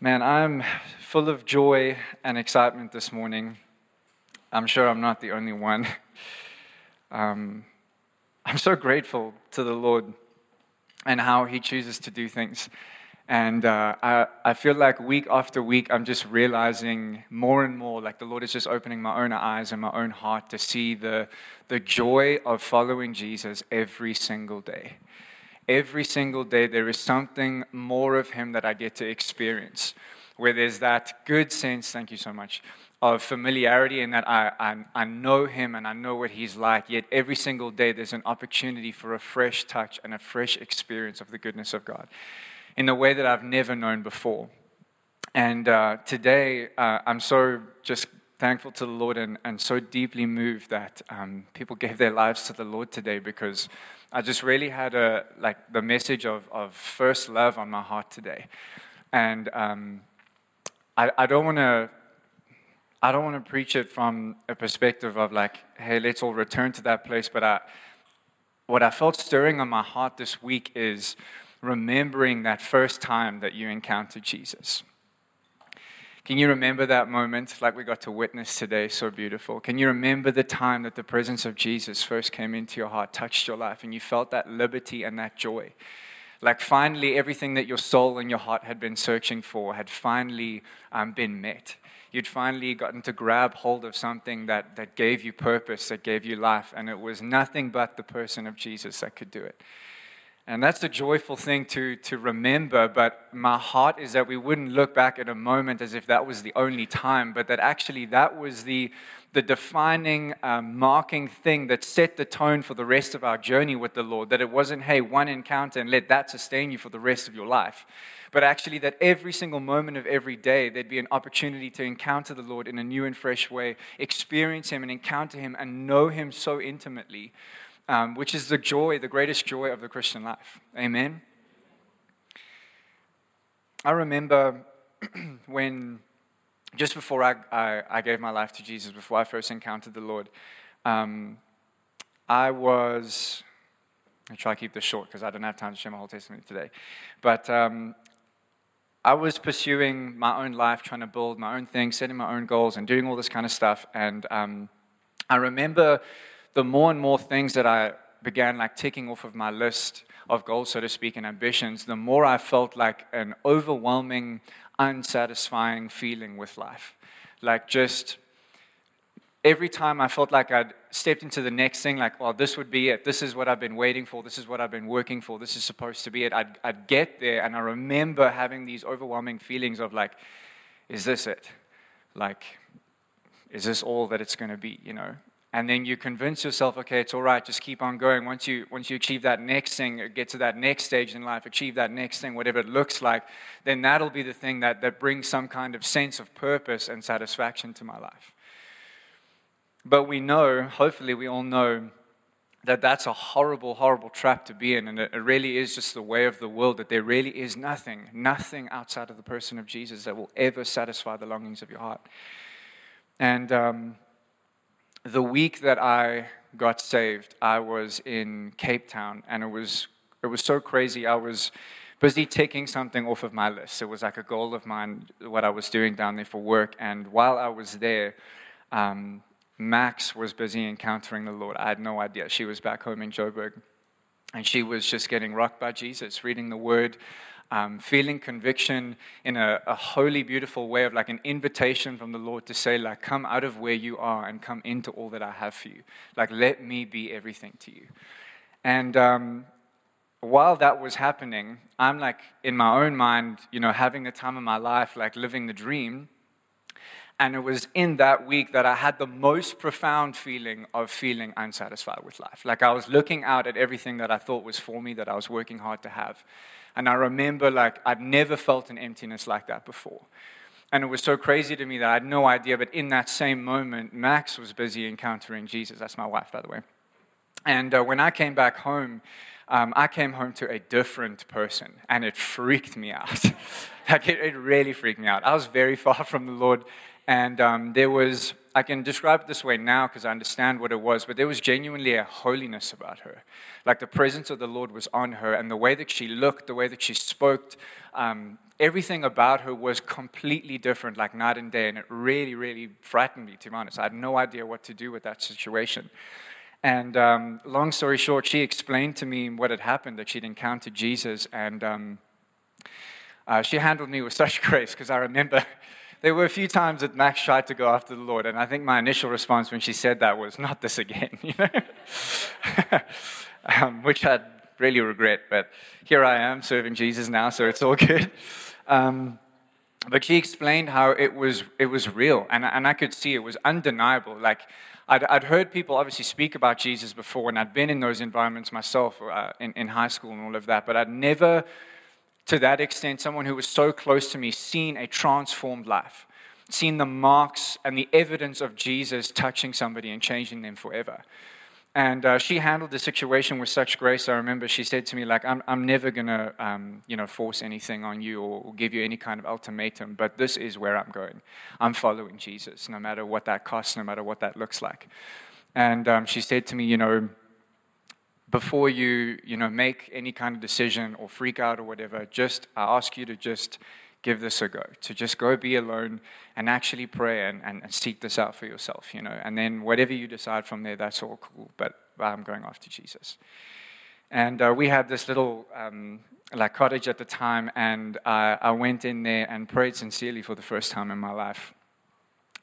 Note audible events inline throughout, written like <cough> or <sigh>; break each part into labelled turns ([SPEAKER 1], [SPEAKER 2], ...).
[SPEAKER 1] Man, I'm full of joy and excitement this morning. I'm sure I'm not the only one. <laughs> Um, I'm so grateful to the Lord and how He chooses to do things. And uh, I, I feel like week after week, I'm just realizing more and more, like the Lord is just opening my own eyes and my own heart to see the, the joy of following Jesus every single day every single day there is something more of Him that I get to experience, where there's that good sense, thank you so much, of familiarity and that I, I, I know Him and I know what He's like. Yet every single day there's an opportunity for a fresh touch and a fresh experience of the goodness of God in a way that I've never known before. And uh, today, uh, I'm so just thankful to the Lord and, and so deeply moved that um, people gave their lives to the Lord today because I just really had a like the message of, of first love on my heart today, and um, I, I don't want to I don't want to preach it from a perspective of like, hey, let's all return to that place. But I, what I felt stirring on my heart this week is remembering that first time that you encountered Jesus. Can you remember that moment like we got to witness today? So beautiful. Can you remember the time that the presence of Jesus first came into your heart, touched your life, and you felt that liberty and that joy? Like finally, everything that your soul and your heart had been searching for had finally um, been met. You'd finally gotten to grab hold of something that, that gave you purpose, that gave you life, and it was nothing but the person of Jesus that could do it. And that's a joyful thing to, to remember. But my heart is that we wouldn't look back at a moment as if that was the only time, but that actually that was the, the defining, um, marking thing that set the tone for the rest of our journey with the Lord. That it wasn't, hey, one encounter and let that sustain you for the rest of your life. But actually, that every single moment of every day, there'd be an opportunity to encounter the Lord in a new and fresh way, experience Him and encounter Him and know Him so intimately um, which is the joy, the greatest joy of the Christian life. Amen. I remember <clears throat> when, just before I, I, I, gave my life to Jesus, before I first encountered the Lord, um, I was, I try to keep this short because I don't have time to share my whole testimony today, but um, I was pursuing my own life, trying to build my own thing, setting my own goals, and doing all this kind of stuff. And um, I remember the more and more things that I began like ticking off of my list of goals, so to speak, and ambitions, the more I felt like an overwhelming, unsatisfying feeling with life. Like just every time I felt like I'd stepped into the next thing, like, well, this would be it. This is what I've been waiting for. This is what I've been working for. This is supposed to be it. I'd, I'd get there, and I remember having these overwhelming feelings of like, is this it? Like, is this all that it's going to be, you know? And then you convince yourself okay it's all right just keep on going. Once you once you achieve that next thing get to that next stage in life achieve that next thing whatever it looks like then that'll be the thing that, that brings some kind of sense of purpose and satisfaction to my life. But we know hopefully we all know that that's a horrible horrible trap to be in. And it really is just the way of the world that there really is nothing nothing outside of the person of jesus that will ever satisfy the longings of your heart. And um, the week that I got saved, I was in Cape Town, and it was it was so crazy. I was busy taking something off of my list. It was like a goal of mine, what I was doing down there for work. And while I was there, um, Max was busy encountering the Lord. I had no idea. She was back home in Joburg, and she was just getting rocked by Jesus, reading the Word um, feeling conviction in a, a holy, beautiful way of like an invitation from the Lord to say, like, come out of where you are and come into all that I have for you. Like, let me be everything to you. And um, while that was happening, I'm like in my own mind, you know, having the time of my life, like living the dream. And it was in that week that I had the most profound feeling of feeling unsatisfied with life. Like I was looking out at everything that I thought was for me, that I was working hard to have. And I remember, like, I'd never felt an emptiness like that before. And it was so crazy to me that I had no idea. But in that same moment, Max was busy encountering Jesus. That's my wife, by the way. And uh, when I came back home, um, I came home to a different person, and it freaked me out. <laughs> like, it, it, really freaked me out. I was very far from the Lord, and um, there was, I can describe it this way now because I understand what it was, but there was genuinely a holiness about her like the presence of the Lord was on her, and the way that she looked, the way that she spoke, um, everything about her was completely different, like night and day. And it really, really frightened me, to be honest. I had no idea what to do with that situation. And um, long story short, she explained to me what had happened that she'd encountered Jesus. And um, uh, she handled me with such <laughs> grace because I remember there were a few times that Max tried to go after the Lord. And I think my initial response when she said that was, not this again, <laughs> you know? um, which I'd really regret. But here I am serving Jesus now, so it's all good. Um, but she explained how it was, it was real, and, and I could see it was undeniable. Like, I'd, I'd heard people obviously speak about Jesus before, and I'd been in those environments myself uh, in, in high school and all of that, but I'd never, to that extent, someone who was so close to me, seen a transformed life, seen the marks and the evidence of Jesus touching somebody and changing them forever. And uh, she handled the situation with such grace. I remember she said to me, like, I'm, I'm never going to, um, you know, force anything on you or, or, give you any kind of ultimatum, but this is where I'm going. I'm following Jesus, no matter what that costs, no matter what that looks like. And um, she said to me, you know, before you, you know, make any kind of decision or freak out or whatever, just, I ask you to just give this a go, to just go be alone and actually pray and, and, seek this out for yourself, you know. And then whatever you decide from there, that's all cool. But I'm going after Jesus. And uh, we had this little um, like cottage at the time, and I, I went in there and prayed sincerely for the first time in my life,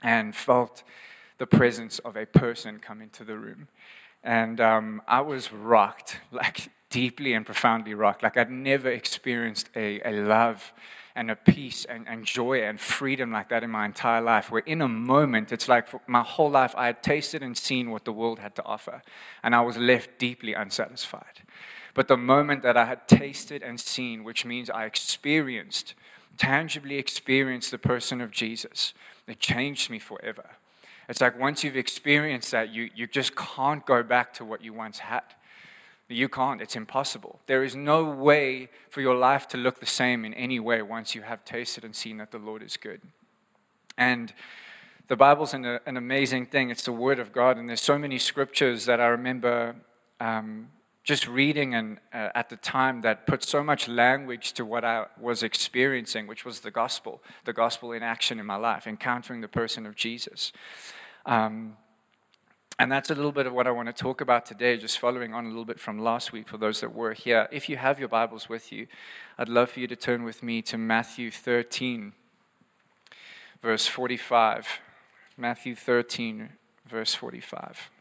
[SPEAKER 1] and felt the presence of a person come into the room. And um, I was rocked, <laughs> like deeply and profoundly rocked. Like I'd never experienced a, a love and a peace and, and joy and freedom like that in my entire life. Where in a moment, it's like my whole life I had tasted and seen what the world had to offer, and I was left deeply unsatisfied. But the moment that I had tasted and seen, which means I experienced, tangibly experienced the person of Jesus, it changed me forever. It's like once you've experienced that, you, you just can't go back to what you once had. You can't, it's impossible. There is no way for your life to look the same in any way once you have tasted and seen that the Lord is good. And the Bible's an, an amazing thing. It's the Word of God, and there's so many scriptures that I remember um, just reading and uh, at the time that put so much language to what I was experiencing, which was the gospel, the gospel in action in my life, encountering the person of Jesus. Um, and that's a little bit of what I want to talk about today, just following on a little bit from last week for those that were here. If you have your Bibles with you, I'd love for you to turn with me to Matthew 13, verse 45. Matthew 13, verse 45.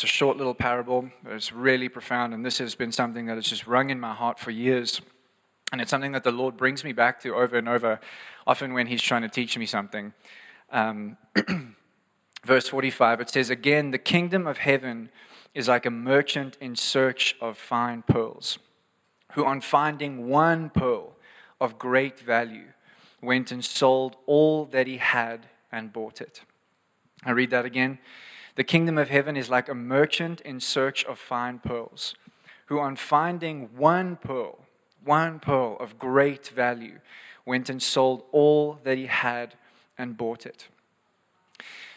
[SPEAKER 1] It's a short little parable, but it's really profound. And this has been something that has just rung in my heart for years. And it's something that the Lord brings me back to over and over, often when He's trying to teach me something. Um, <clears throat> verse 45, it says, Again, the kingdom of heaven is like a merchant in search of fine pearls, who, on finding one pearl of great value, went and sold all that he had and bought it. I read that again. The kingdom of heaven is like a merchant in search of fine pearls, who, on finding one pearl, one pearl of great value, went and sold all that he had and bought it.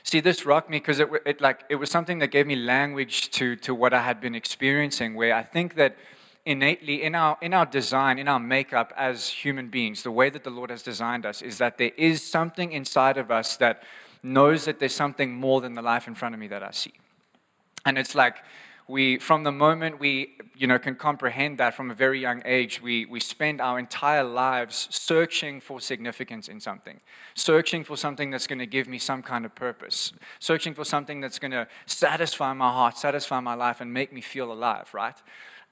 [SPEAKER 1] See, this rocked me because it, it, like, it was something that gave me language to, to what I had been experiencing, where I think that innately in our, in our design, in our makeup as human beings, the way that the Lord has designed us is that there is something inside of us that knows that there's something more than the life in front of me that I see. And it's like we, from the moment we, you know, can comprehend that from a very young age, we, we spend our entire lives searching for significance in something, searching for something that's going to give me some kind of purpose, searching for something that's going to satisfy my heart, satisfy my life, and make me feel alive, right?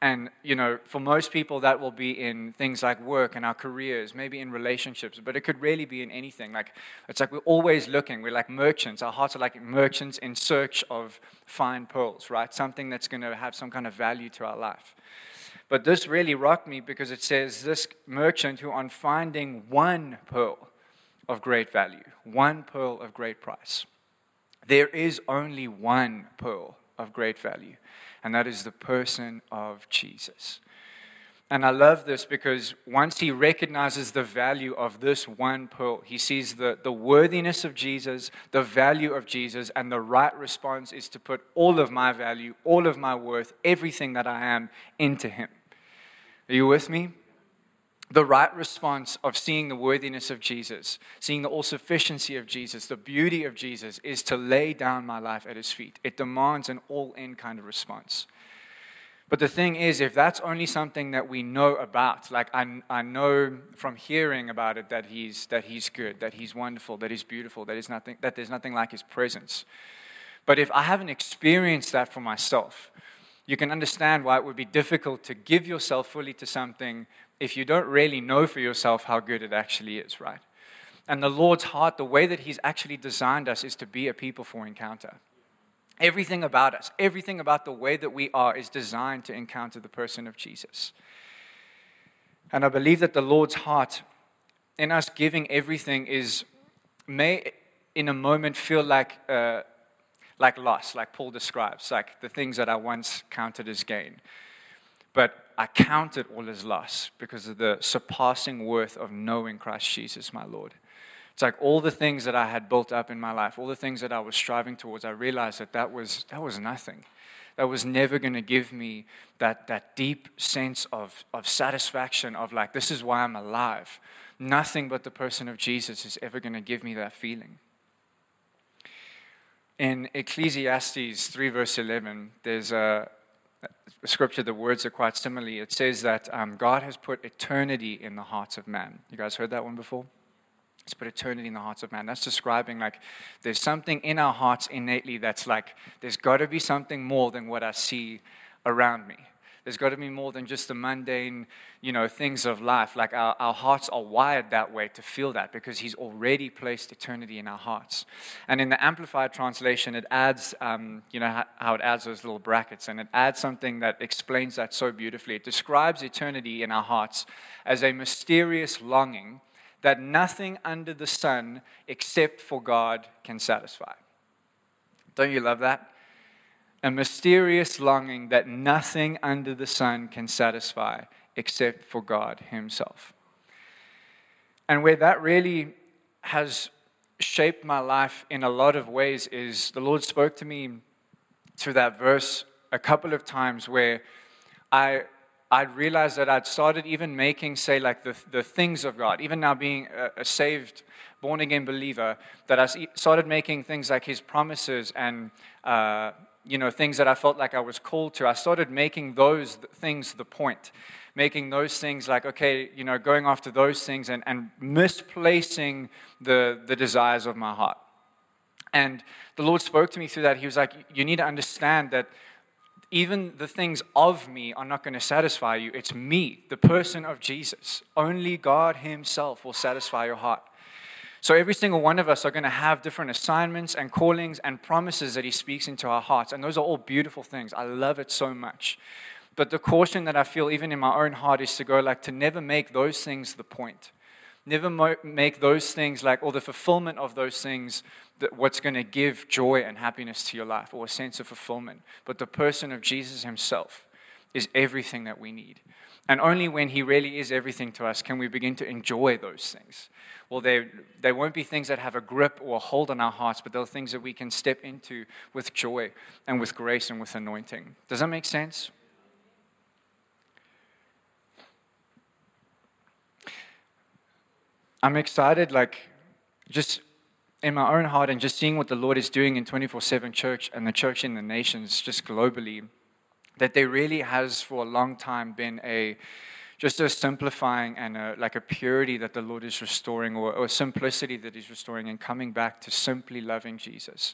[SPEAKER 1] And, you know, for most people, that will be in things like work and our careers, maybe in relationships, but it could really be in anything. Like, it's like we're always looking. We're like merchants. Our hearts are like merchants in search of fine pearls, right? Something that's going to have some kind of value to our life. But this really rocked me because it says this merchant who, on finding one pearl of great value, one pearl of great price, there is only one pearl of great value and that is the person of Jesus. And I love this because once he recognizes the value of this one pearl, he sees the, the worthiness of Jesus, the value of Jesus, and the right response is to put all of my value, all of my worth, everything that I am into him. Are you with me? The right response of seeing the worthiness of Jesus, seeing the all sufficiency of Jesus, the beauty of Jesus, is to lay down my life at his feet. It demands an all in kind of response. But the thing is, if that's only something that we know about, like I, I know from hearing about it that he's, that he's good, that he's wonderful, that he's beautiful, that, he's nothing, that there's nothing like his presence. But if I haven't experienced that for myself, you can understand why it would be difficult to give yourself fully to something if you don't really know for yourself how good it actually is, right? And the Lord's heart, the way that He's actually designed us, is to be a people for encounter. Everything about us, everything about the way that we are is designed to encounter the person of Jesus. And I believe that the Lord's heart in us giving everything is, may in a moment feel like, uh, like loss, like Paul describes, like the things that I once counted as gain. But I count it all as loss because of the surpassing worth of knowing Christ Jesus, my Lord. It's like all the things that I had built up in my life, all the things that I was striving towards, I realized that that was, that was nothing. That was never going to give me that, that deep sense of, of satisfaction, of like, this is why I'm alive. Nothing but the person of Jesus is ever going to give me that feeling. In Ecclesiastes 3, verse 11, there's a, a scripture, the words are quite similar. It says that um, God has put eternity in the hearts of man. You guys heard that one before? It's put eternity in the hearts of man. That's describing like there's something in our hearts innately that's like there's got to be something more than what I see around me. There's got to be more than just the mundane, you know, things of life. Like our, our hearts are wired that way to feel that because He's already placed eternity in our hearts. And in the Amplified translation, it adds, um, you know, how it adds those little brackets, and it adds something that explains that so beautifully. It describes eternity in our hearts as a mysterious longing that nothing under the sun except for God can satisfy. Don't you love that? A mysterious longing that nothing under the sun can satisfy except for God Himself. And where that really has shaped my life in a lot of ways is the Lord spoke to me through that verse a couple of times where I I'd realized that I'd started even making, say, like the, the things of God, even now being a, a saved, born again believer, that I started making things like His promises and, uh, you know, things that I felt like I was called to. I started making those things the point, making those things like, okay, you know, going after those things and, and misplacing the, the desires of my heart. And the Lord spoke to me through that. He was like, you need to understand that even the things of me are not going to satisfy you. It's me, the person of Jesus. Only God Himself will satisfy your heart. So, every single one of us are going to have different assignments and callings and promises that He speaks into our hearts. And those are all beautiful things. I love it so much. But the caution that I feel, even in my own heart, is to go like to never make those things the point. Never mo- make those things like, or the fulfillment of those things, that what's going to give joy and happiness to your life or a sense of fulfillment. But the person of Jesus himself is everything that we need. And only when he really is everything to us can we begin to enjoy those things. Well, they, they won't be things that have a grip or a hold on our hearts, but they're things that we can step into with joy and with grace and with anointing. Does that make sense? I'm excited, like, just in my own heart and just seeing what the Lord is doing in 24 7 church and the church in the nations, just globally, that there really has for a long time been a just a simplifying and a, like a purity that the Lord is restoring, or, or simplicity that He's restoring, and coming back to simply loving Jesus.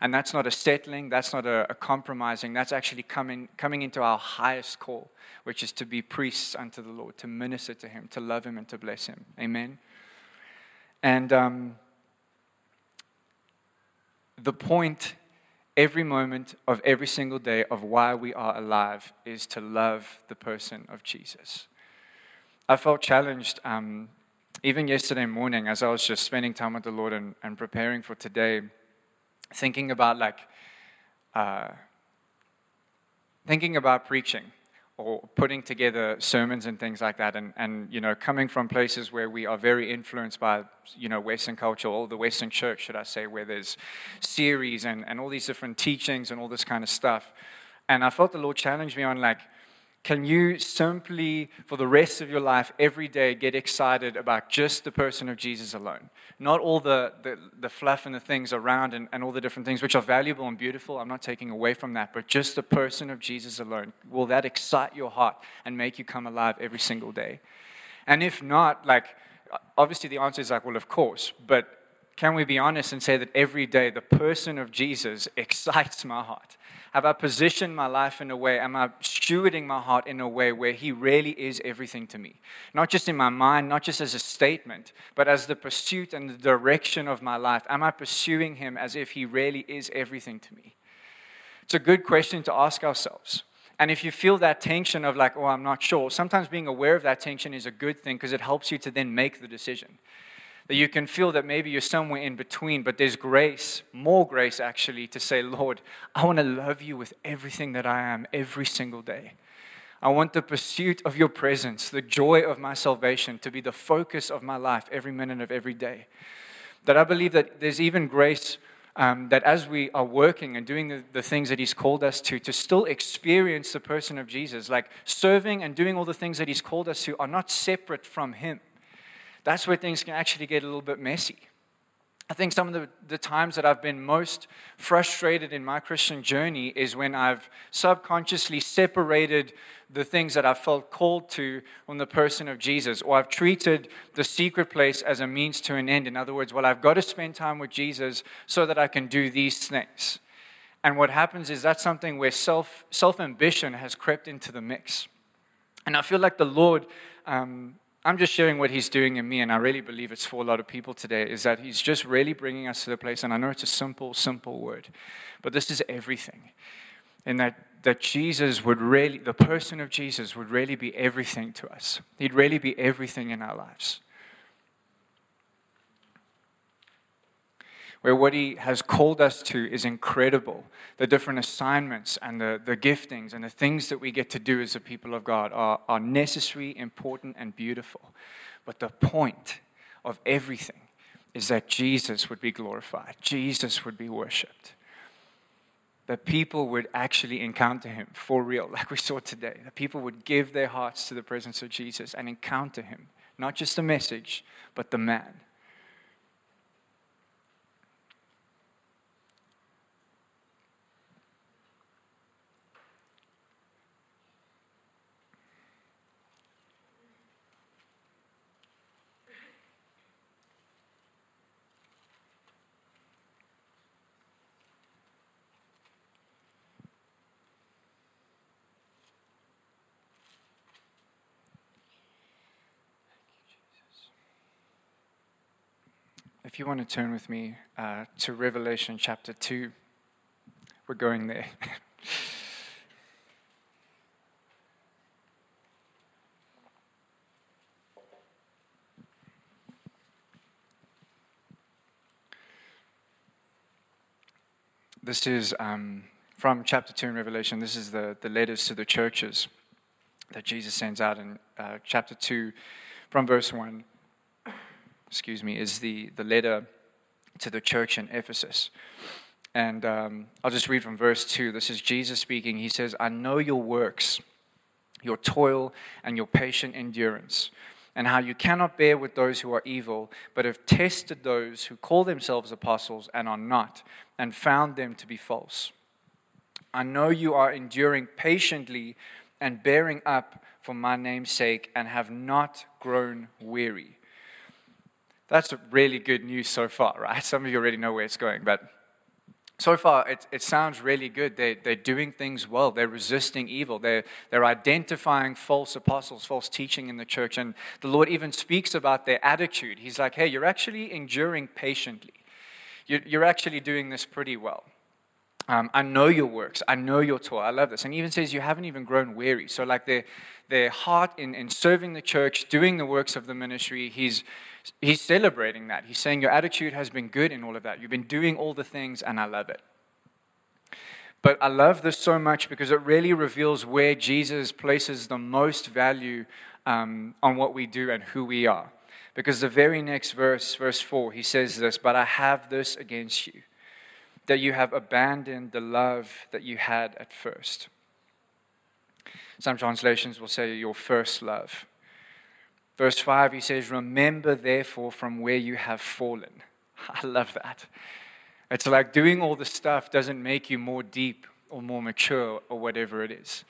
[SPEAKER 1] And that's not a settling, that's not a, a compromising, that's actually coming, coming into our highest call, which is to be priests unto the Lord, to minister to Him, to love Him, and to bless Him. Amen. And um, the point every moment of every single day of why we are alive is to love the person of Jesus. I felt challenged um, even yesterday morning as I was just spending time with the Lord and, and preparing for today, thinking about like, uh, thinking about preaching or putting together sermons and things like that, and, and you know, coming from places where we are very influenced by you know Western culture, or the Western church, should I say, where there's series and, and all these different teachings and all this kind of stuff. And I felt the Lord challenge me on like, can you simply, for the rest of your life, every day, get excited about just the person of Jesus alone? Not all the, the, the fluff and the things around and, and all the different things, which are valuable and beautiful. I'm not taking away from that, but just the person of Jesus alone. Will that excite your heart and make you come alive every single day? And if not, like, obviously the answer is like, well, of course, but can we be honest and say that every day the person of Jesus <laughs> excites my heart? Have I positioned my life in a way, am I stewarding my heart in a way where He really is everything to me? Not just in my mind, not just as a statement, but as the pursuit and the direction of my life. Am I pursuing Him as if He really is everything to me? It's a good question to ask ourselves. And if you feel that tension of like, oh, I'm not sure, sometimes being aware of that tension is a good thing because it helps you to then make the decision that you can feel that maybe you're somewhere in between, but there's grace, more grace actually, to say, Lord, I want to love you with everything that I am every single day. I want the pursuit of your presence, the joy of my salvation to be the focus of my life every minute of every day. That I believe that there's even grace um, that as we are working and doing the, the, things that He's called us to, to still experience the person of Jesus, like serving and doing all the things that He's called us to, are not separate from Him that's where things can actually get a little bit messy. I think some of the, the times that I've been most frustrated in my Christian journey is when I've subconsciously separated the things that I felt called to from the person of Jesus, or I've treated the secret place as a means to an end. In other words, well, I've got to spend time with Jesus so that I can do these things. And what happens is that's something where self ambition has crept into the mix. And I feel like the Lord um, I'm just sharing what he's doing in me, and I really believe it's for a lot of people today, is that he's just really bringing us to the place, and I know it's a simple, simple word, but this is everything. And that, that Jesus would really, the person of Jesus would really be everything to us. He'd really be everything in our lives. Where what He has called us to is incredible. The different assignments and the, the giftings and the things that we get to do as the people of God are, are necessary, important, and beautiful. But the point of everything is that Jesus would be glorified, Jesus would be worshiped. That people would actually encounter him for real, <laughs> like we saw today. That people would give their hearts to the presence of Jesus and encounter him. Not just the message, but the man. If you want to turn with me uh, to Revelation chapter 2, we're going there. <laughs> this is um, from chapter 2 in Revelation. This is the, the letters to the churches that Jesus sends out in uh, chapter 2 from verse 1 excuse me, is the, the letter to the church in Ephesus. And um, I'll just read from verse 2. This is Jesus speaking. He says, I know your works, your toil, and your patient endurance, and how you cannot bear with those who are evil, but have tested those who call themselves apostles and are not, and found them to be false. I know you are enduring patiently and bearing up for my name's sake, and have not grown weary. That's really good news so far, right? <laughs> Some of you already know where it's going, but so far it, it sounds really good. They, they're doing things well, they're resisting evil, they're, they're identifying false apostles, false teaching in the church. And the Lord even speaks about their attitude. He's like, hey, you're actually enduring patiently, you're, you're actually doing this pretty well. Um, I know your works. I know your toil. I love this. And even says you haven't even grown weary. So, like their, their heart in, in serving the church, doing the works of the ministry, he's, he's celebrating that. He's saying your attitude has been good in all of that. You've been doing all the things, and I love it. But I love this so much because it really reveals where Jesus places the most value um, on what we do and who we are. Because the very next verse, verse 4, he says this But I have this against you, that you have abandoned the love that you had at first. Some translations will say your first love. Verse 5, he says, Remember therefore from where you have fallen. <laughs> I love that. It's like doing all the stuff doesn't make you more deep or more mature or whatever it is.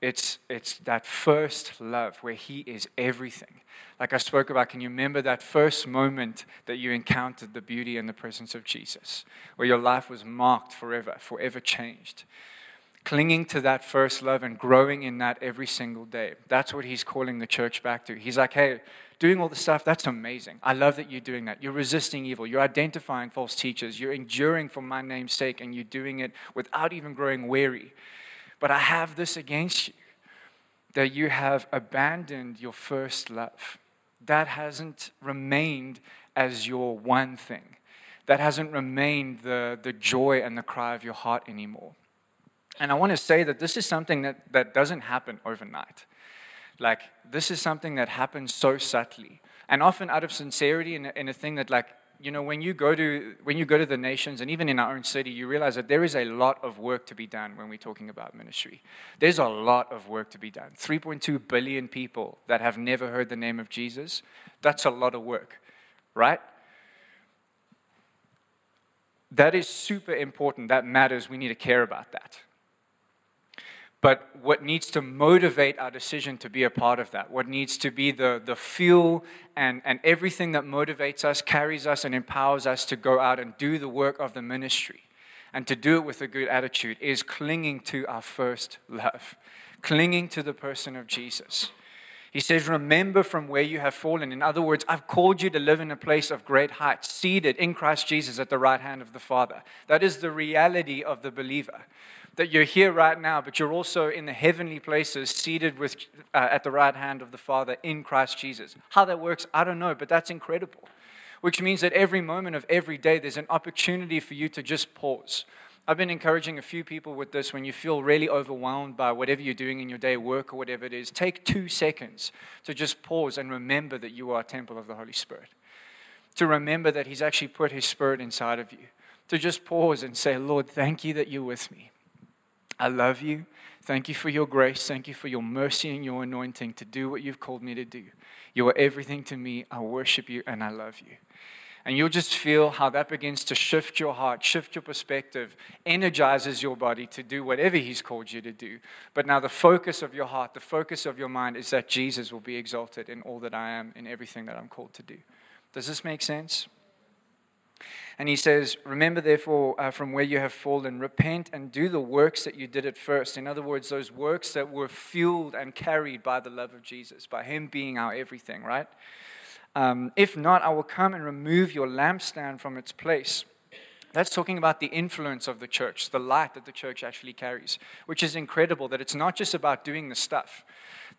[SPEAKER 1] It's, it's that first love where He is everything. Like I spoke about, can you remember that first moment that you encountered the beauty and the presence of Jesus, where your life was marked forever, forever changed? clinging to that first love and growing in that every single day. That's what he's calling the church back to. He's like, hey, doing all the stuff, that's amazing. I love that you're doing that. You're resisting evil. You're identifying false teachers. You're enduring for my name's sake, and you're doing it without even growing weary. But I have this against you that you have abandoned your first love. That hasn't remained as your one thing. That hasn't remained the, the joy and the cry of your heart anymore. And I want to say that this is something that, that doesn't happen overnight. Like, this is something that happens so subtly. And often out of sincerity in a, in a thing that, like, you know, when you go to when you go to the nations and even in our own city, you realize that there is a lot of work to be done when we're talking about ministry. There's a lot of work to be done. 3.2 billion people that have never heard the name of Jesus. That's a lot of work, right? That is super important. That matters. We need to care about that. But what needs to motivate our decision to be a part of that, what needs to be the, the fuel and, and everything that motivates us, carries us, and empowers us to go out and do the work of the ministry and to do it with a good attitude is clinging to our first love, clinging to the person of Jesus. He says, Remember from where you have fallen. In other words, I've called you to live in a place of great height, seated in Christ Jesus at the right hand of the Father. That is the reality of the believer that you're here right now, but you're also in the heavenly places, seated with, uh, at the right hand of the Father in Christ Jesus. How that works, I don't know, but that's incredible. Which means that every moment of every day, there's an opportunity for you to just pause. I've been encouraging a few people with this when you feel really overwhelmed by whatever you're doing in your day, work or whatever it is. Take two seconds to just pause and remember that you are a temple of the Holy Spirit. To remember that He's actually put His Spirit inside of you. To just pause and say, Lord, thank you that you're with me. I love you. Thank you for your grace. Thank you for your mercy and your anointing to do what you've called me to do. You are everything to me. I worship you and I love you. And you'll just feel how that begins to shift your heart, shift your perspective, energizes your body to do whatever He's called you to do. But now the focus of your heart, the focus of your mind is that Jesus will be exalted in all that I am, in everything that I'm called to do. Does this make sense? And he says, Remember, therefore, uh, from where you have fallen, repent and do the works that you did at first. In other words, those works that were fueled and carried by the love of Jesus, by Him being our everything, right? Um, if not, I will come and remove your lampstand from its place. That's talking about the influence of the church, the light that the church actually carries, which is incredible that it's not just about doing the stuff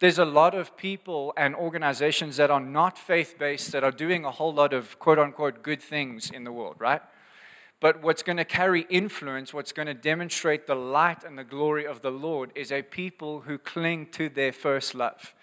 [SPEAKER 1] there's a lot of people and organizations that are not faith based that are doing a whole lot of quote unquote good things in the world, right? But what's going to carry influence, what's going to demonstrate the light and the glory of the Lord, is a people who cling to their first love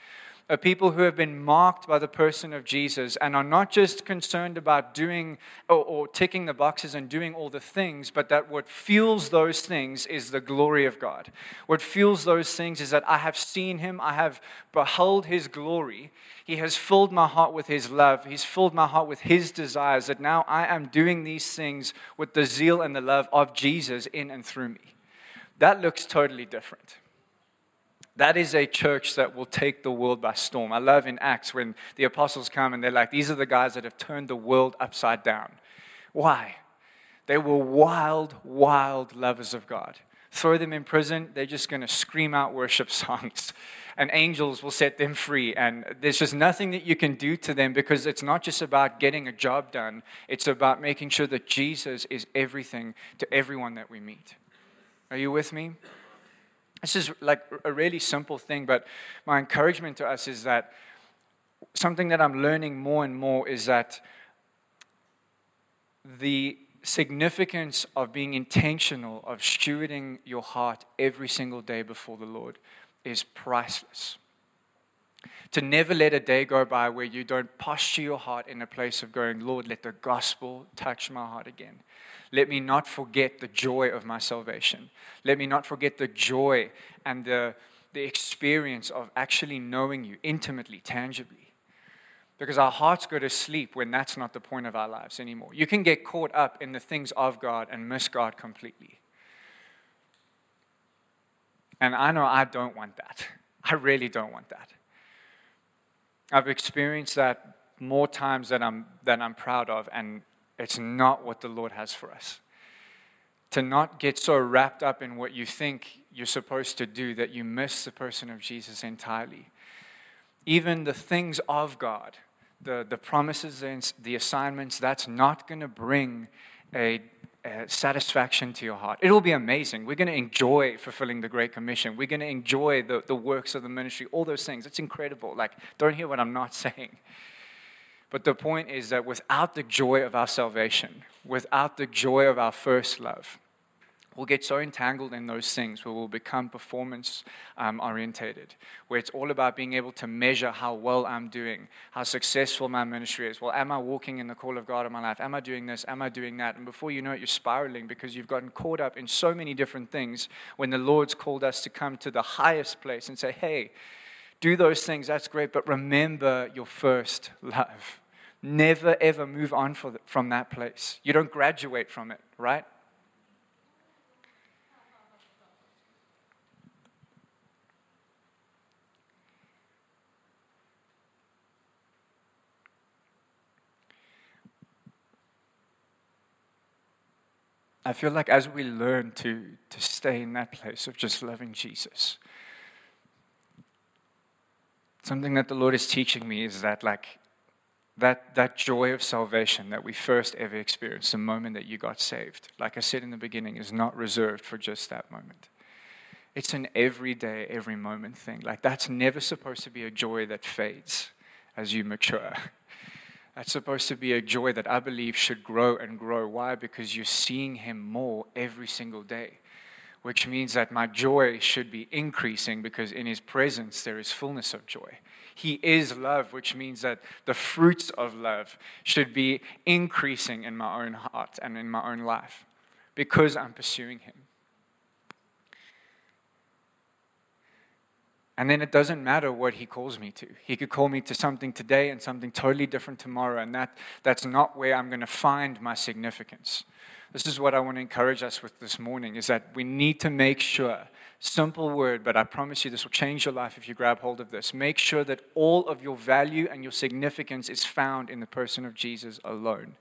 [SPEAKER 1] are people who have been marked by the person of Jesus and are not just concerned about doing or, or, ticking the boxes and doing all the things, but that what fuels those things is the glory of God. What fuels those things is that I have seen him, I have beheld his glory. He has filled my heart with his love, he's filled my heart with his desires, that now I am doing these things with the zeal and the love of Jesus in and through me. That looks totally different. That is a church that will take the world by storm. I love in Acts when the apostles come and they're like, these are the guys that have turned the world upside down. Why? They were wild, wild lovers of God. Throw them in prison, they're just going to scream out worship <laughs> songs. And angels will set them free. And there's just nothing that you can do to them because it's not just about getting a job done, it's about making sure that Jesus is everything to everyone that we meet. Are you with me? This is like a really simple thing, but my encouragement to us is that something that I'm learning more and more is that the significance of being intentional, of stewarding your heart every single day before the Lord is priceless. To never let a day go by where you don't posture your heart in a place of going, Lord, let the gospel touch my heart again. Let me not forget the joy of my salvation. Let me not forget the joy and the, the experience of actually knowing you intimately, tangibly. Because our hearts go to sleep when that's not the point of our lives anymore. You can get caught up in the things of God and miss God completely. And I know I don't want that. I really don't want that. I've experienced that more times than I'm, than I'm proud of, and it's not what the Lord has for us. To not get so wrapped up in what you think you're supposed to do that you miss the person of Jesus entirely. Even the things of God, the, the promises and the assignments, that's not going to bring a satisfaction to your heart. It'll be amazing. We're going to enjoy fulfilling the Great Commission. We're going to enjoy the, the works of the ministry, all those things. It's incredible. Like, don't hear what I'm not <laughs> saying. But the point is that without the joy of our salvation, without the joy of our first love, we'll get so entangled in those things where we'll become performance um, orientated, where it's all about being able to measure how well I'm doing, how successful my ministry is. Well, am I walking in the call of God in my life? Am I doing this? Am I doing that? And before you know it, you're spiraling because you've gotten caught up in so many different things when the Lord's called us to come to the highest place and say, hey, do those things, that's great, but remember your first love. Never ever move on from that place. You don't graduate from it, right? I feel like as we learn to, to stay in that place of just loving Jesus, something that the Lord is teaching me is that, like, that, that joy of salvation that we first ever experienced, the moment that you got saved, like I said in the beginning, is not reserved for just that moment. It's an everyday, every moment thing. Like, that's never supposed to be a joy that fades as you mature. <laughs> That's supposed to be a joy that I believe should grow and grow. Why? Because you're seeing Him more every single day, which means that my joy should be increasing because in His presence there is fullness of joy. He is love, which means that the fruits of love should be increasing in my own heart and in my own life because I'm pursuing Him. And then it doesn't matter what he calls me to. He could call me to something today and something totally different tomorrow, and that, that's not where I'm going to find my significance. This is what I want to encourage us with this morning is that we need to make sure, simple word, but I promise you this will change your life if you grab hold of this. Make sure that all of your value and your significance is found in the person of Jesus alone.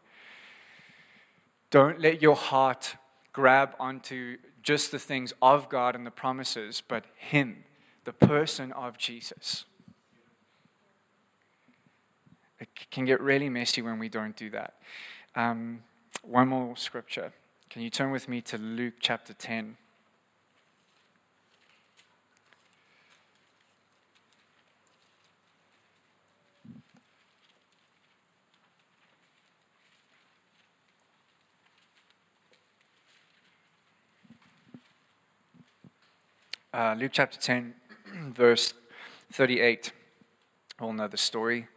[SPEAKER 1] Don't let your heart grab onto just the things of God and the promises, but Him the person of Jesus. It can get really messy when we don't do that. Um, one more scripture. Can you turn with me to Luke chapter 10? Uh, Luke chapter 10, <clears throat> verse 38. We'll know the story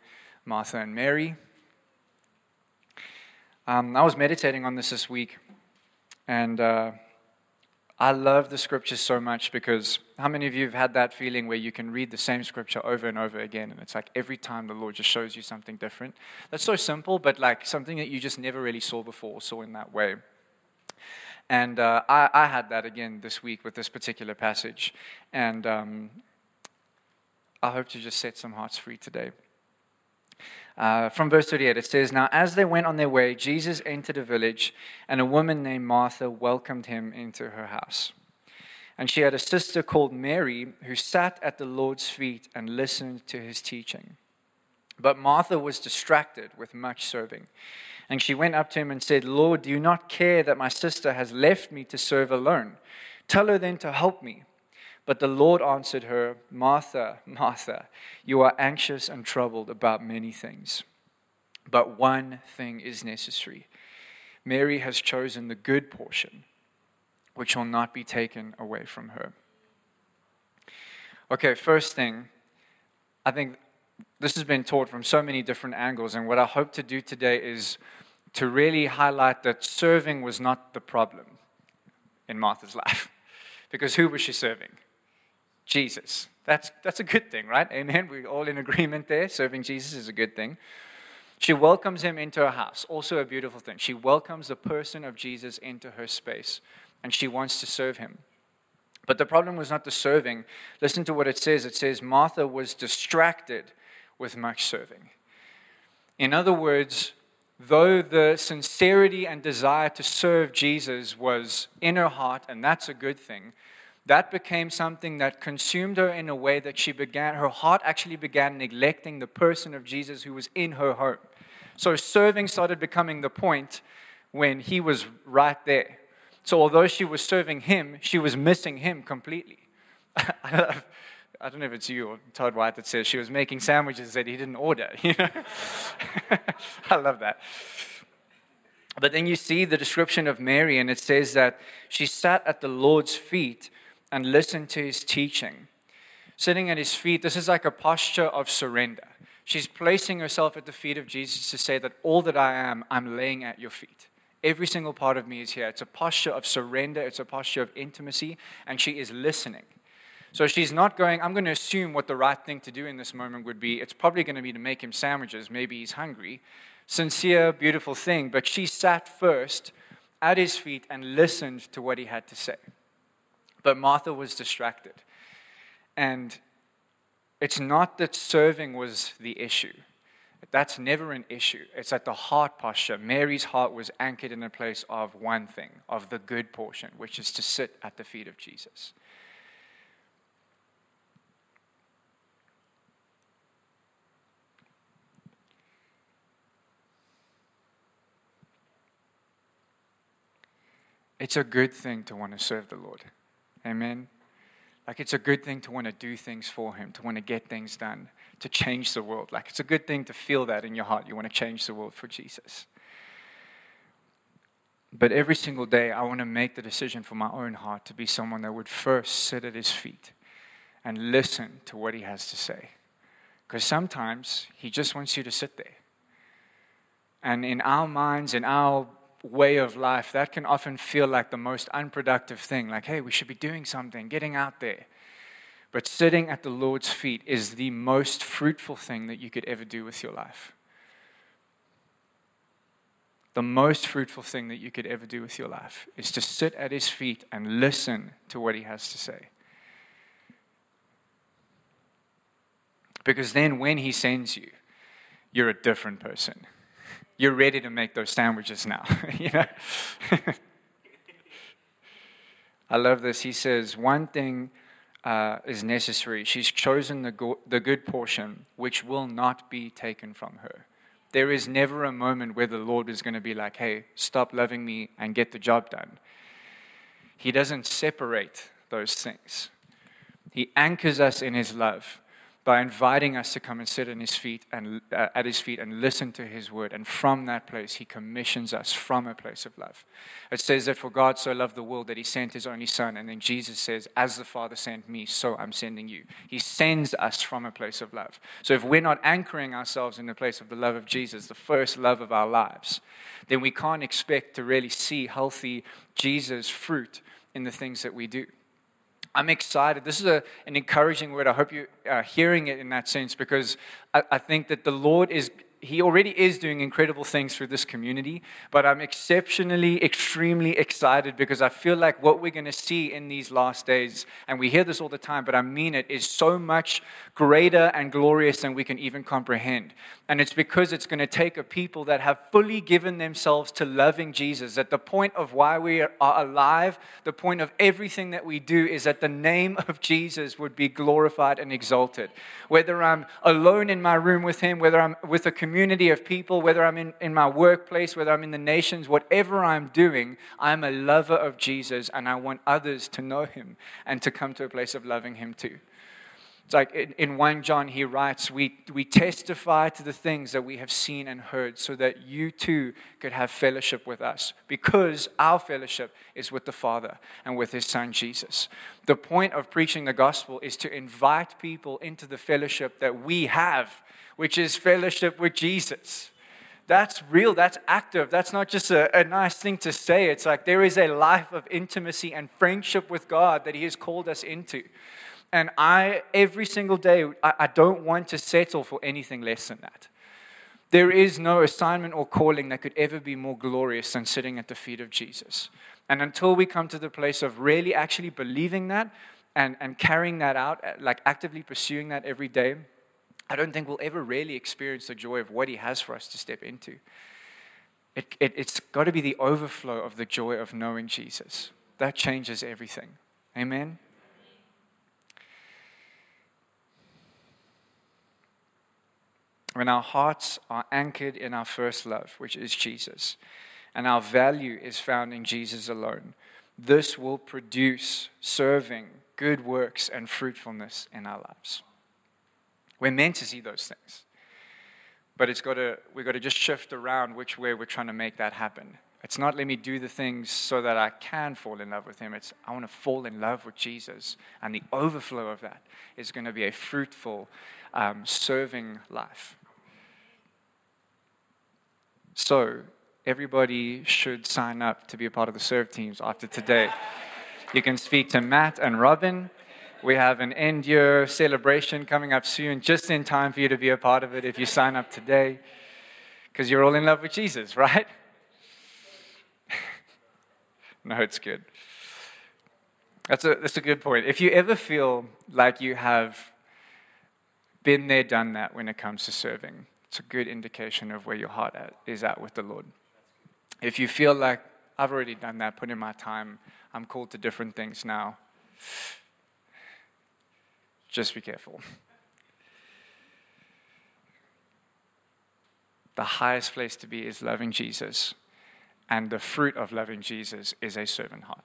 [SPEAKER 1] Martha and Mary. Um, I was meditating on this this week, and uh, I love the scriptures so much because how many of you have had that feeling where you can read the same scripture over and over again, and it's like every time the Lord just shows you something different? That's so simple, but like something that you just never really saw before, saw in that way. And uh, I, I, had that again this week with this particular passage. And um, I hope to just set some hearts free today. Uh, from verse 38, it says, Now as they went on their way, Jesus entered a village, and a woman named Martha welcomed him into her house. And she had a sister called Mary who sat at the Lord's feet and listened to his teaching. But Martha was distracted with much serving. And she went up to him and said, Lord, do you not care that my sister has left me to serve alone? Tell her then to help me. But the Lord answered her, Martha, Martha, you are anxious and troubled about many things, but one thing is necessary. Mary has chosen the good portion, which will not be taken away from her. Okay, first thing, I think this has been taught from so many different angles, and what I hope to do today is to really highlight that serving was not the problem in Martha's <laughs> life. Because who was she serving? Jesus. That's, that's a good thing, right? Amen. We're all in agreement there. Serving Jesus is a good thing. She welcomes him into her house. Also, a beautiful thing. She welcomes the person of Jesus into her space, and she wants to serve him. But the problem was not the serving. Listen to what it says it says, Martha was distracted with much serving. In other words, though the sincerity and desire to serve Jesus was in her heart, and that's a good thing, that became something that consumed her in a way that she began, her heart actually began neglecting the person of Jesus who was in her home. So serving started becoming the point when he was right there. So although she was serving him, she was missing him completely. <laughs> I don't know if it's you or Todd White that says she was making sandwiches that he didn't order. <laughs> You know, <laughs> I love that. But then you see the description of Mary, and it says that she sat at the Lord's feet and listened to his teaching. Sitting at his feet, this is like a posture of surrender. She's placing herself at the feet of Jesus to say that all that I am, I'm laying at your feet. Every single part of me is here. It's a posture of surrender, it's a posture of intimacy, and she is listening. So she's not going, I'm going to assume what the right thing to do in this moment would be. It's probably going to be to make him sandwiches. Maybe he's hungry. Sincere, beautiful thing. But she sat first at his feet and listened to what he had to say. But Martha was distracted. And it's not that serving was the issue. That's never an issue. It's at the heart posture. Mary's heart was anchored in a place of one thing, of the good portion, which is to sit at the feet of Jesus. It's a good thing to want to serve the Lord. Amen. Like it's a good thing to want to do things for Him, to want to get things done, to change the world. Like it's a good thing to feel that in your heart. You want to change the world for Jesus. But every single day, I want to make the decision for my own heart to be someone that would first sit at His feet and listen to what He has to say. Because sometimes He just wants you to sit there. And in our minds, in our way of life, that can often feel like the most unproductive thing. Like, hey, we should be doing something, getting out there. But sitting at the Lord's feet is the most fruitful thing that you could ever do with your life. The most fruitful thing that you could ever do with your life is to sit at His feet and listen to what He has to say. Because then when He sends you, you're a different person you're ready to make those sandwiches now. <laughs> you know? <laughs> I love this. He says, one thing uh, is necessary. She's chosen the, go- the good portion, which will not be taken from her. There is never a moment where the Lord is going to be like, hey, stop loving me and get the job done. He doesn't separate those things, He anchors us in His love by inviting us to come and sit his and, uh, at his feet and listen to his word. And from that place, he commissions us from a place of love. It says that for God so loved the world that he sent his only son. And then Jesus says, As the Father sent me, so I'm sending you. He sends us from a place of love. So if we're not anchoring ourselves in the place of the love of Jesus, the first love of our lives, then we can't expect to really see healthy Jesus fruit in the things that we do. I'm excited. This is a, an encouraging word. I hope you are hearing it in that sense because I, I think that the Lord is he already is doing incredible things through this community, but I'm exceptionally, extremely excited because I feel like what we're going to see in these last days, and we hear this all the time, but I mean it, is so much greater and glorious than we can even comprehend. And it's because it's going to take a people that have fully given themselves to loving Jesus. At the point of why we are alive, the point of everything that we do is that the name of Jesus would be glorified and exalted. Whether I'm alone in my room with Him, whether I'm with a community, community of people, whether I'm in, in my workplace, whether I'm in the nations, whatever I'm doing, I'm a lover of Jesus and I want others to know him and to come to a place of loving him too. It's like in, in 1 John, he writes, we, we testify to the things that we have seen and heard so that you too could have fellowship with us because our fellowship is with the Father and with his Son Jesus. The point of preaching the gospel is to invite people into the fellowship that we have, which is fellowship with Jesus. That's real, that's active. That's not just a, a nice thing to say. It's like there is a life of intimacy and friendship with God that he has called us into. And I, every single day, I, I don't want to settle for anything less than that. There is no assignment or calling that could ever be more glorious than sitting at the feet of Jesus. And until we come to the place of really actually believing that and, and carrying that out, like actively pursuing that every day, I don't think we'll ever really experience the joy of what He has for us to step into. It, it, it's got to be the overflow of the joy of knowing Jesus. That changes everything. Amen. when our hearts are anchored in our first love, which is Jesus, and our value is found in Jesus alone, this will produce serving, good works, and fruitfulness in our lives. We're meant to see those things. But it's got to, we've got to just shift around which way we're trying to make that happen. It's not let me do the things so that I can fall in love with Him. It's I want to fall in love with Jesus. And the overflow of that is going to be a fruitful, um, serving life. So, everybody should sign up to be a part of the serve teams after today. You can speak to Matt and Robin. We have an end year celebration coming up soon, just in time for you to be a part of it if you sign up today, because you're all in love with Jesus, <laughs> right? no, it's good. That's a, that's a good point. If you ever feel like you have been there, done that when it comes to serving, it's a good indication of where your heart at, is at with the Lord. If you feel like I've already done that, put in my time, I'm called to different things now, just be careful. The highest place to be is loving Jesus, and the fruit of loving Jesus is a servant heart.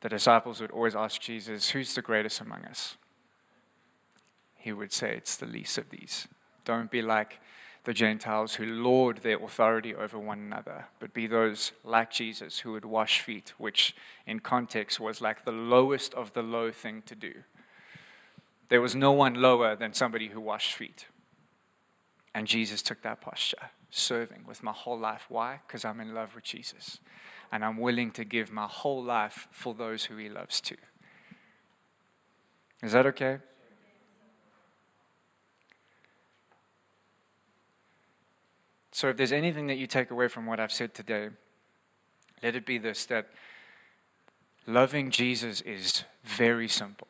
[SPEAKER 1] The disciples would always ask Jesus, Who's the greatest among us? He would say, It's the least of these. Don't be like the Gentiles who lord their authority over one another, but be those like Jesus who would wash feet, which in context was like the lowest of the low thing to do. There was no one lower than somebody who washed feet. And Jesus took that posture, serving with my whole life. Why? Because I'm in love with Jesus. And I'm willing to give my whole life for those who he loves too. Is that okay? So, if there's anything that you take away from what I've said today, let it be this that loving Jesus is very simple.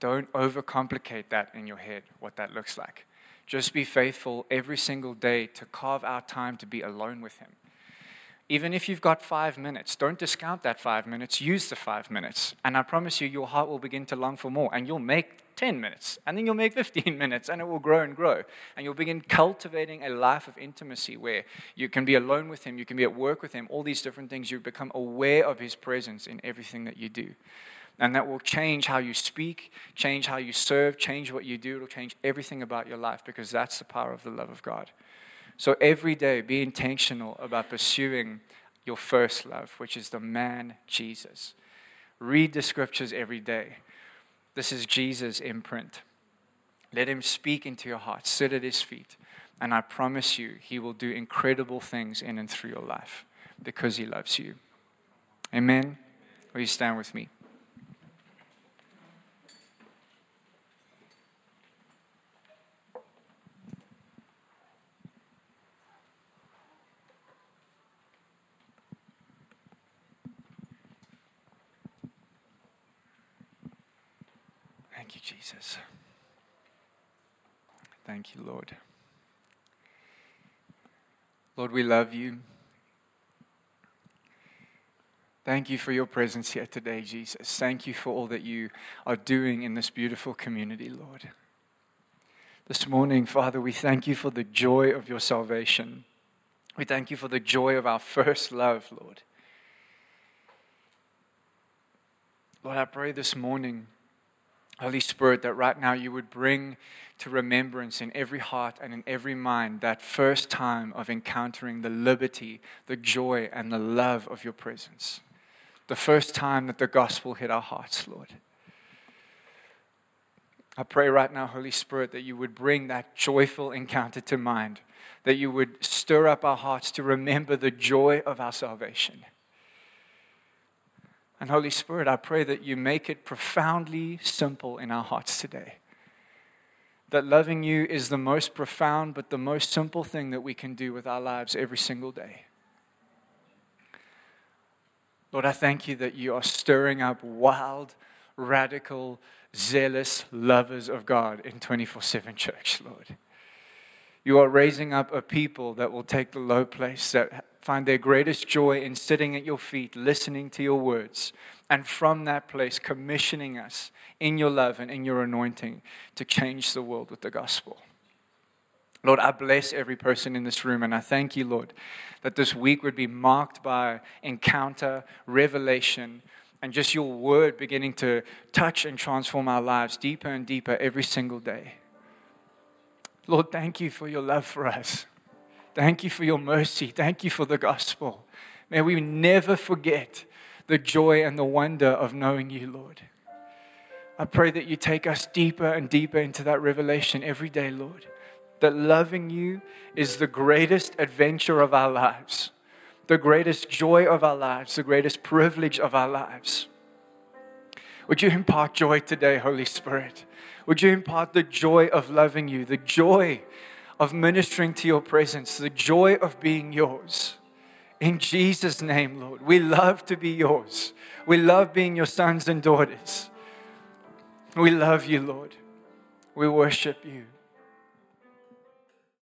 [SPEAKER 1] Don't overcomplicate that in your head, what that looks like. Just be faithful every single day to carve out time to be alone with Him. Even if you've got five minutes, don't discount that five minutes, use the five minutes. And I promise you, your heart will begin to long for more, and you'll make 10 minutes, and then you'll make <laughs> 15 minutes, and it will grow and grow. And you'll begin cultivating a life of intimacy where you can be alone with Him, you can be at work with Him, all these different things. You become aware of His presence in everything that you do. And that will change how you speak, change how you serve, change what you do. It'll change everything about your life because that's the power of the love of God. So every day, be intentional about pursuing your first love, which is the man Jesus. Read the scriptures every day. This is Jesus' imprint. Let him speak into your heart, sit at his feet, and I promise you, he will do incredible things in and through your life because he loves you. Amen. Will you stand with me? Thank you, Jesus. Thank you, Lord. Lord, we love you. Thank you for your presence here today, Jesus. Thank you for all that you are doing in this beautiful community, Lord. This morning, Father, we thank you for the joy of your salvation. We thank you for the joy of our first love, Lord. Lord, I pray this morning Holy Spirit, that right now you would bring to remembrance in every heart and in every mind that first time of encountering the liberty, the joy, and the love of your presence. The first time that the gospel hit our hearts, Lord. I pray right now, Holy Spirit, that you would bring that joyful encounter to mind, that you would stir up our hearts to remember the joy of our salvation. And Holy Spirit, I pray that you make it profoundly simple in our hearts today. That loving you is the most profound but the most simple thing that we can do with our lives every single day. Lord, I thank you that you are stirring up wild, radical, zealous lovers of God in 24 7 church, Lord. You are raising up a people that will take the low place, that find their greatest joy in sitting at your feet, listening to your words, and from that place, commissioning us in your love and in your anointing to change the world with the gospel. Lord, I bless every person in this room, and I thank you, Lord, that this week would be marked by encounter, revelation, and just your word beginning to touch and transform our lives deeper and deeper every single day. Lord, thank you for your love for us. Thank you for your mercy. Thank you for the gospel. May we never forget the joy and the wonder of knowing you, Lord. I pray that you take us deeper and deeper into that revelation every day, Lord. That loving you is the greatest adventure of our lives the greatest joy of our lives, the greatest privilege of our lives. Would you impart joy today, Holy Spirit? Would you impart the joy of loving you, the joy of ministering to your presence, the joy of being yours? In Jesus' name, Lord, we love to be yours. We love being your sons and daughters. We love you, Lord. We worship you.